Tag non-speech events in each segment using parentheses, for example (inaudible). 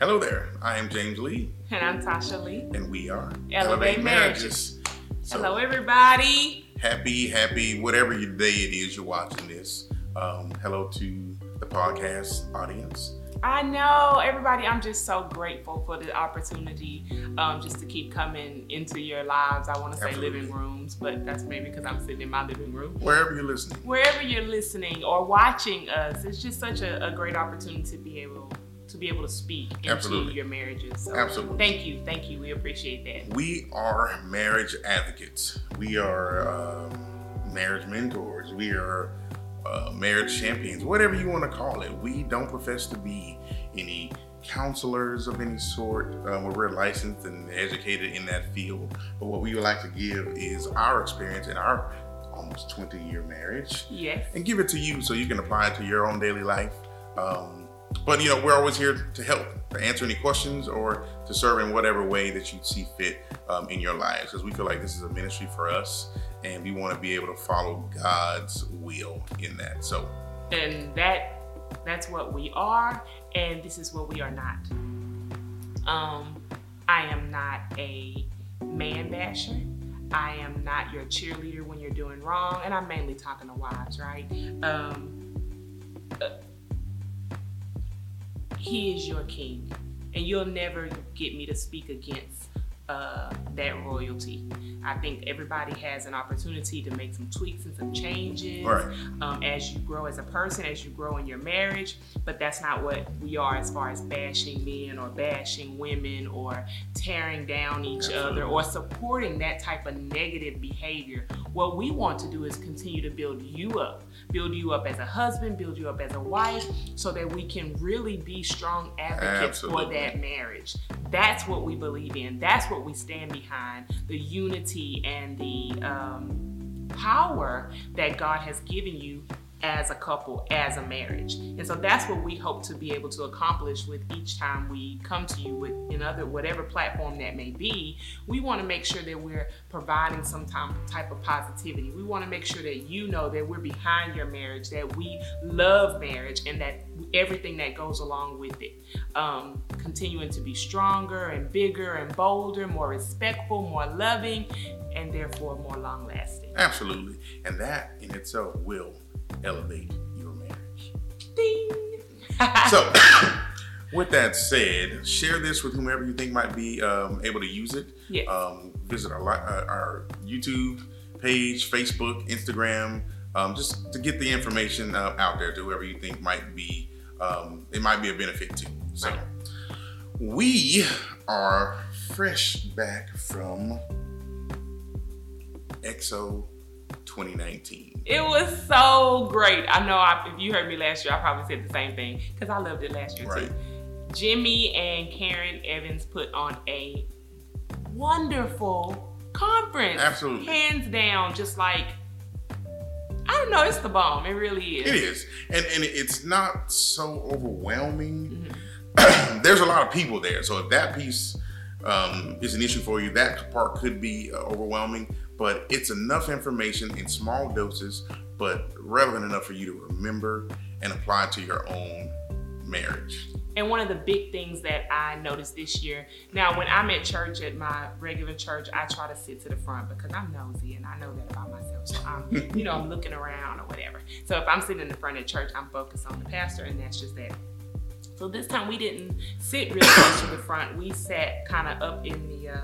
Hello there. I am James Lee, And I'm Tasha Lee. and we are Elevate Marriages. Hello, everybody. Happy, happy, whatever your day it is you're watching this. Um, hello to the podcast audience. I know, everybody, I'm just so grateful for the opportunity um, just to keep coming into your lives. I want to say Absolutely. living rooms, but that's maybe because I'm sitting in my living room. Wherever you're listening. Wherever you're listening or watching us, it's just such a, a great opportunity to be able to be able to speak into Absolutely. your marriages. So Absolutely. thank you, thank you. We appreciate that. We are marriage advocates. We are um, marriage mentors. We are uh, marriage champions, whatever you want to call it. We don't profess to be any counselors of any sort. Um, we're licensed and educated in that field. But what we would like to give is our experience in our almost 20 year marriage Yes. and give it to you so you can apply it to your own daily life. Um, but you know, we're always here to help, to answer any questions, or to serve in whatever way that you see fit um, in your lives. Because we feel like this is a ministry for us, and we want to be able to follow God's will in that. So, and that that's what we are and this is what we are not um i am not a man basher i am not your cheerleader when you're doing wrong and i'm mainly talking to wives right um he is your king and you'll never get me to speak against uh, that royalty. I think everybody has an opportunity to make some tweaks and some changes Right. um, as you grow as a person, as you grow in your marriage. But that's not what we are as far as bashing men or bashing women or tearing down each other or supporting that type of negative behavior. What we want to do is continue to build you up, build you up as a husband, build you up as a wife, so that we can really be strong advocates for that marriage. That's what we believe in. That's what we stand behind the unity and the um, power that God has given you as a couple, as a marriage. And so that's what we hope to be able to accomplish with each time we come to you with another, whatever platform that may be. We want to make sure that we're providing some type of positivity. We want to make sure that you know that we're behind your marriage, that we love marriage, and that everything that goes along with it. Um, continuing to be stronger and bigger and bolder, more respectful, more loving, and therefore more long lasting. absolutely. And that in itself will elevate your marriage. Ding! So, (coughs) with that said, share this with whomever you think might be um, able to use it. Yes. Um, visit our, uh, our YouTube page, Facebook, Instagram, um, just to get the information uh, out there to whoever you think might be um, it might be a benefit to. So, Right. we are fresh back from XO 2019. It was so great. I know I, if you heard me last year, I probably said the same thing because I loved it last year Right. too. Jimmy and Karen Evans put on a wonderful conference. Absolutely. Hands down, just like, I don't know, it's the bomb. It really is. It is, and and it's not so overwhelming. Mm-hmm. (clears throat) There's a lot of people there, so if that piece um, is an issue for you, that part could be uh, overwhelming. But it's enough information in small doses, but relevant enough for you to remember and apply to your own marriage. And one of the big things that I noticed this year, now when I'm at church at my regular church, I try to sit to the front because I'm nosy and I know that about myself. So I'm, (laughs) you know, I'm looking around or whatever. So if I'm sitting in the front of church, I'm focused on the pastor and that's just that. So this time we didn't sit really close to the front. We sat kind of up in the uh,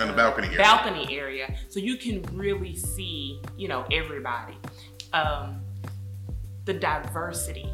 On the balcony area. balcony area, so you can really see, you know, everybody. Um, the diversity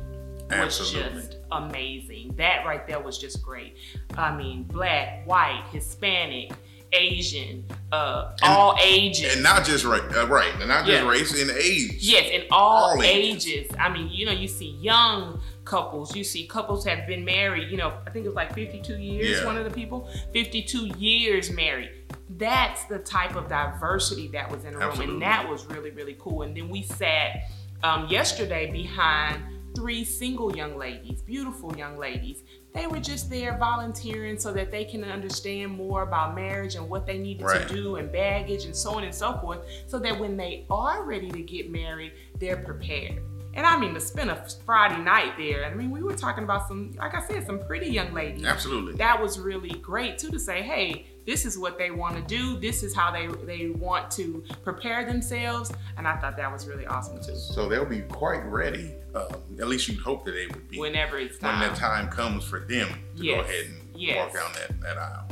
was just amazing. That right there was just great. I mean, black, white, Hispanic, Asian, uh, And- all ages. and not just right, uh, right, and not just Yeah. race and age. Yes, in all, All ages. ages. I mean, you know, you see young couples, you see couples have been married, you know, I think it was like 52 years, Yeah. one of the people, 52 years married. That's the type of diversity that was in the room, and that was really, really cool. And then we sat um, yesterday behind three single young ladies, beautiful young ladies. They were just there volunteering so that they can understand more about marriage and what they needed Right. to do and baggage and so on and so forth, so that when they are ready to get married, they're prepared. And I mean, to spend a Friday night there, I mean, we were talking about some, like I said, some pretty young ladies. Absolutely. That was really great too to say, hey, this is what they want to do. This is how they they want to prepare themselves, and I thought that was really awesome too. So they'll be quite ready. Um, at least you'd hope that they would be Whenever it's time. when the time comes for them to Yes. go ahead and Yes. walk down that, that aisle.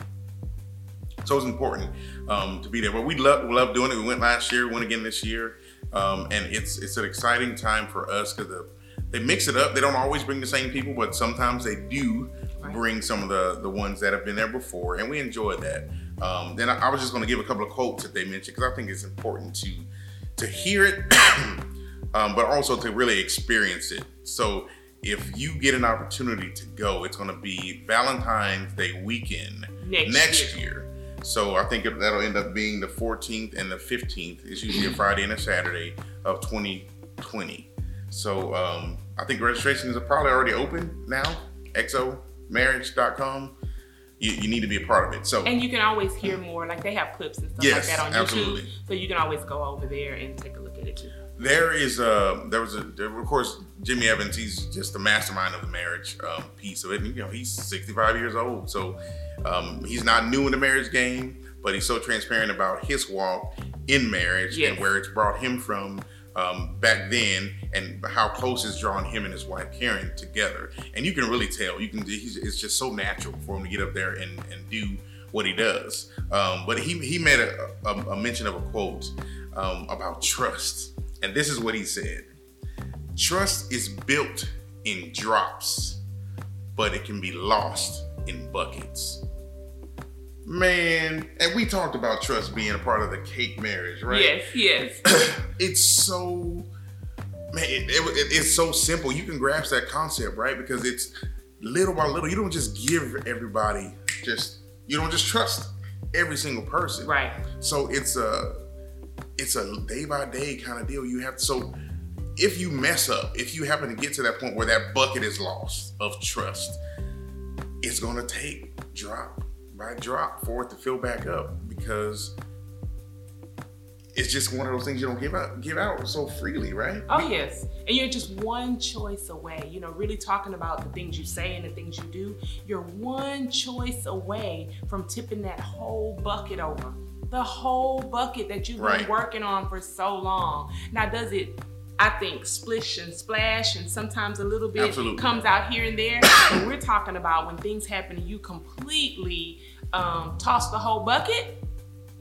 So it's important um, to be there. But we love we love doing it. We went last year, went again this year, um, and it's it's an exciting time for us because the, they mix it up. They don't always bring the same people, but sometimes they do Right. bring some of the the ones that have been there before, and we enjoy that. Um, then I, I was just going to give a couple of quotes that they mentioned because I think it's important to to hear it, (coughs) um, but also to really experience it. So if you get an opportunity to go, it's going to be Valentine's Day weekend Next year. So I think that'll end up being the 14th and the 15th. It's usually a Friday and a Saturday of 2020. So um, I think registrations are probably already open now. xomarriage.com. You, you need to be a part of it. So And you can always hear more, like they have clips and stuff Yes, like that on absolutely. YouTube. So you can always go over there and take a look at it too. There is a there was a there, of course Jimmy Evans. He's just the mastermind of the marriage um, piece of it. And, you know, he's 65 years old, so um, he's not new in the marriage game, but he's so transparent about his walk in marriage Yes. and where it's brought him from um, back then, and how close it's drawn him and his wife Karen together. And you can really tell. You can. It's just so natural for him to get up there and, and do what he does. Um, but he he made a, a, a mention of a quote um, about trust, and this is what he said: "Trust is built in drops, but it can be lost in buckets." Man, and we talked about trust being a part of the cake marriage, right? Yes, yes. (clears throat) it's so man it, it- it- it's so simple you can grasp that concept right because it's little by little you don't just give everybody just you don't just trust every single person right. so it's a it's a day by day kind of deal you have to, so if you mess up if you happen to get to that point where that bucket is lost of trust it's going to take drop by drop for it to fill back up because it's just one of those things you don't give out give out so freely right Oh yes, and you're just one choice away. You know, really talking about the things you say and the things you do. You're one choice away from tipping that whole bucket over. The whole bucket that you've Right. been working on for so long. Now, does it? I think splish and splash, and sometimes a little bit Absolutely. comes out here and there. (coughs) but we're talking about when things happen and you completely um, toss the whole bucket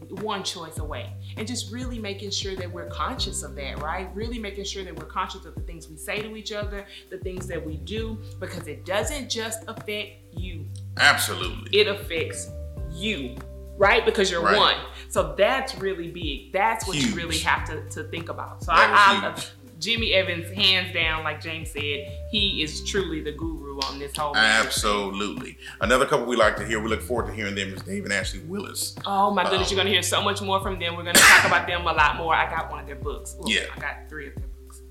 one choice away and just really making sure that we're conscious of that right really making sure that we're conscious of the things we say to each other the things that we do because it doesn't just affect you absolutely it affects you right because you're Right. one so that's really big that's what Huge. you really have to, to think about so I, I. jimmy evans hands down like james said he is truly the guru on this whole absolutely another couple we like to hear we look forward to hearing them is dave and ashley willis Oh my goodness, Um, you're gonna hear so much more from them. We're gonna talk about them a lot more. I got one of their books. Ooh, Yeah. I got three of their books.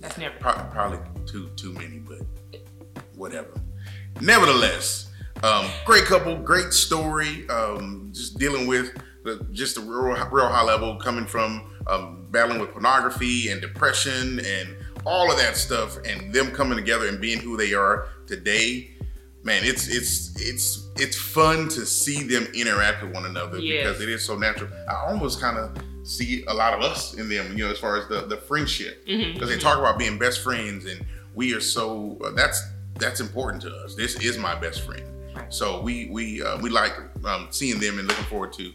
That's never. Pro- probably too too many, but whatever. Nevertheless, um, great couple, great story. Um, just dealing with just the real real high level, coming from um, battling with pornography and depression and all of that stuff, and them coming together and being who they are today. Man, it's it's it's it's fun to see them interact with one another Yes. because it is so natural. I almost kind of see a lot of us in them, you know, as far as the the friendship because they talk about being best friends and we are so uh, that's that's important to us this is my best friend so we we uh, we like um, seeing them and looking forward to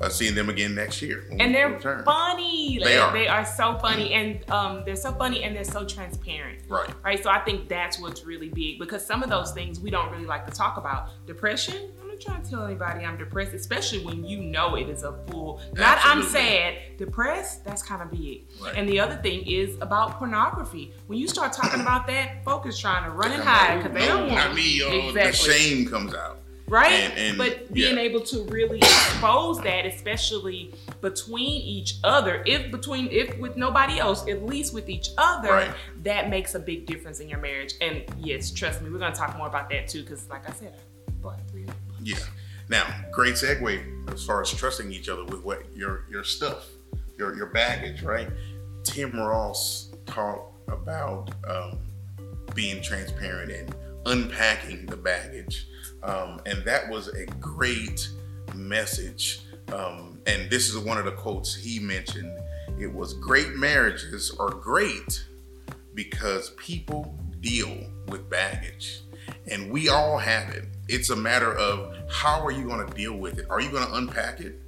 uh, seeing them again next year And they're return. funny. They are. They are so funny, and um, they're so funny, and they're so transparent. right Right. So I think that's what's really big because some of those things we don't really like to talk about. Depression. I'm not trying to tell anybody I'm depressed, especially when you know it is a full. Not I'm sad. Depressed. That's kind of big. Right. And the other thing is about pornography. When you start talking (coughs) about that, folks trying to run and hide because they don't want not me oh, the shame comes out right? And- and, but being yeah. able to really expose that, especially between each other, if between if with nobody else, at least with each other, Right. that makes a big difference in your marriage. And yes, trust me, we're gonna talk more about that too, because like I said, but yeah now great segue as far as trusting each other with what your your stuff your your baggage right tim ross talked about um, being transparent and unpacking the baggage. Um, and that was a great message. Um, and this is one of the quotes he mentioned. It was great marriages are great because people deal with baggage. And we all have it. It's a matter of how are you going to deal with it? Are you going to unpack it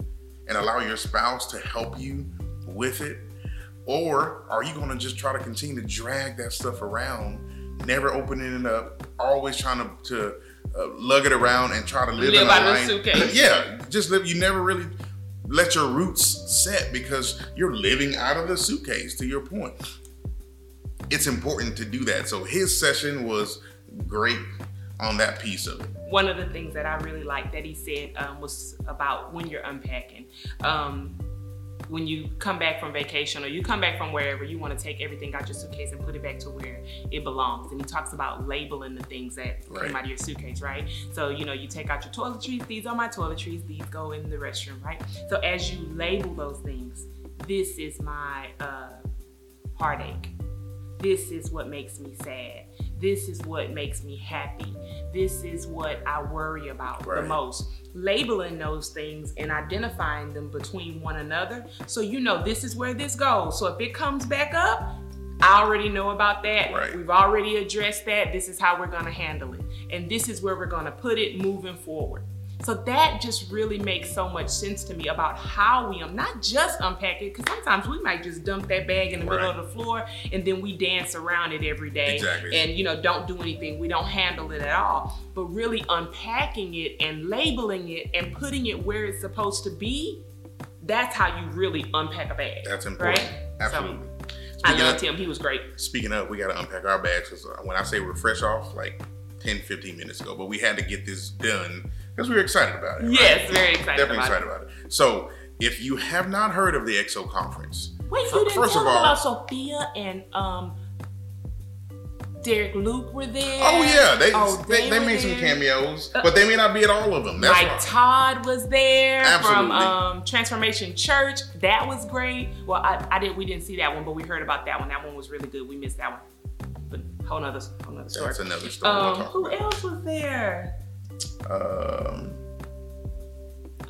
and allow your spouse to help you with it? Or are you going to just try to continue to drag that stuff around, never opening it up, always trying to, to uh, lug it around and try to live, Live in a out a suitcase. Yeah, just live. You never really let your roots set because you're living out of the suitcase. To your point, it's important to do that. So his session was great on that piece of it. one of the things that I really liked that he said um, was about when you're unpacking. Um, when you come back from vacation or you come back from wherever, you want to take everything out your suitcase and put it back to where it belongs. And he talks about labeling the things that Right. came out of your suitcase, right? So, you know, you take out your toiletries, these are my toiletries, these go in the restroom, right? So, as you label those things, this is my uh, heartache. This is what makes me sad. This is what makes me happy. This is what I worry about the most. Labeling those things and identifying them between one another. So you know this is where this goes. So if it comes back up, I already know about that. Right. We've already addressed that. This is how we're going to handle it. And this is where we're going to put it moving forward. So that just really makes so much sense to me about how we um not just unpack it because sometimes we might just dump that bag in the middle of the floor and then we dance around it every day Exactly. and you know don't do anything. We don't handle it at all. But really unpacking it and labeling it and putting it where it's supposed to be, that's how you really unpack a bag. That's important. Right? Absolutely. So, I Speaking loved of- him. He was great. Speaking of, we got to unpack our bags because when I say we're fresh off, like 10, 15 minutes ago, but we had to get this done because we were excited about it. right? Yes, very excited Definitely about excited about it. So, if you have not heard of the XO conference, Wait, fir- you didn't first tell of all, about Sophia and um Derek Luke were there. oh yeah, they Oh, they, they were made some cameos, Uh, but they may not be at all of them. That's Mike why. Todd was there from um, Transformation Church. That was great. Well, I, I did. We didn't see that one, but we heard about that one. That one was really good. We missed that one. But whole nother, whole nother story. That's another story. we'll Um, who about. else was there? Um,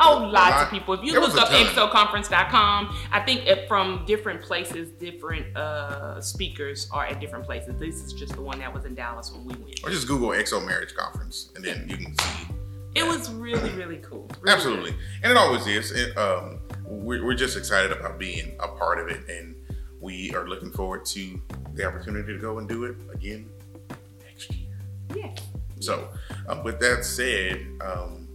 Oh, lots lot. of people. If you look up xoconference.com, I think it, from different places, different uh, speakers are at different places. This is just the one that was in Dallas when we went. or just Google XO marriage conference, and then you can see. It was really, really cool. Really Absolutely, and it always is. It, um, we're, we're just excited about being a part of it, and we are looking forward to the opportunity to go and do it again next year. Yeah. So, um, with that said, um,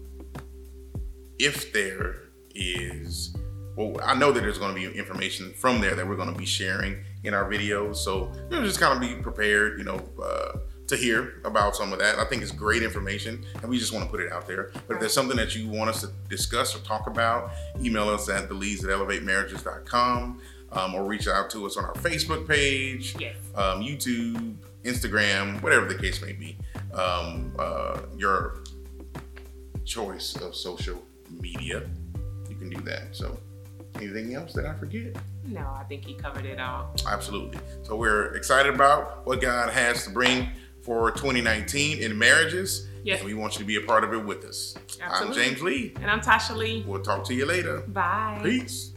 if there is, well, I know that there's going to be information from there that we're going to be sharing in our videos. So, you know, just kind of be prepared, you know, uh, to hear about some of that. I think it's great information, and we just want to put it out there. But if there's something that you want us to discuss or talk about, email us at the leads at elevatemarriages.com um, or reach out to us on our Facebook page Yes. um, YouTube, Instagram, whatever the case may be. Um, uh, your choice of social media, you can do that. So, anything else that I forget? No, I think he covered it all. Absolutely. So, we're excited about what God has to bring for 2019 in marriages. Yes. And we want you to be a part of it with us. Absolutely. I'm James Lee. And I'm Tasha Lee. We'll talk to you later. Bye. Peace.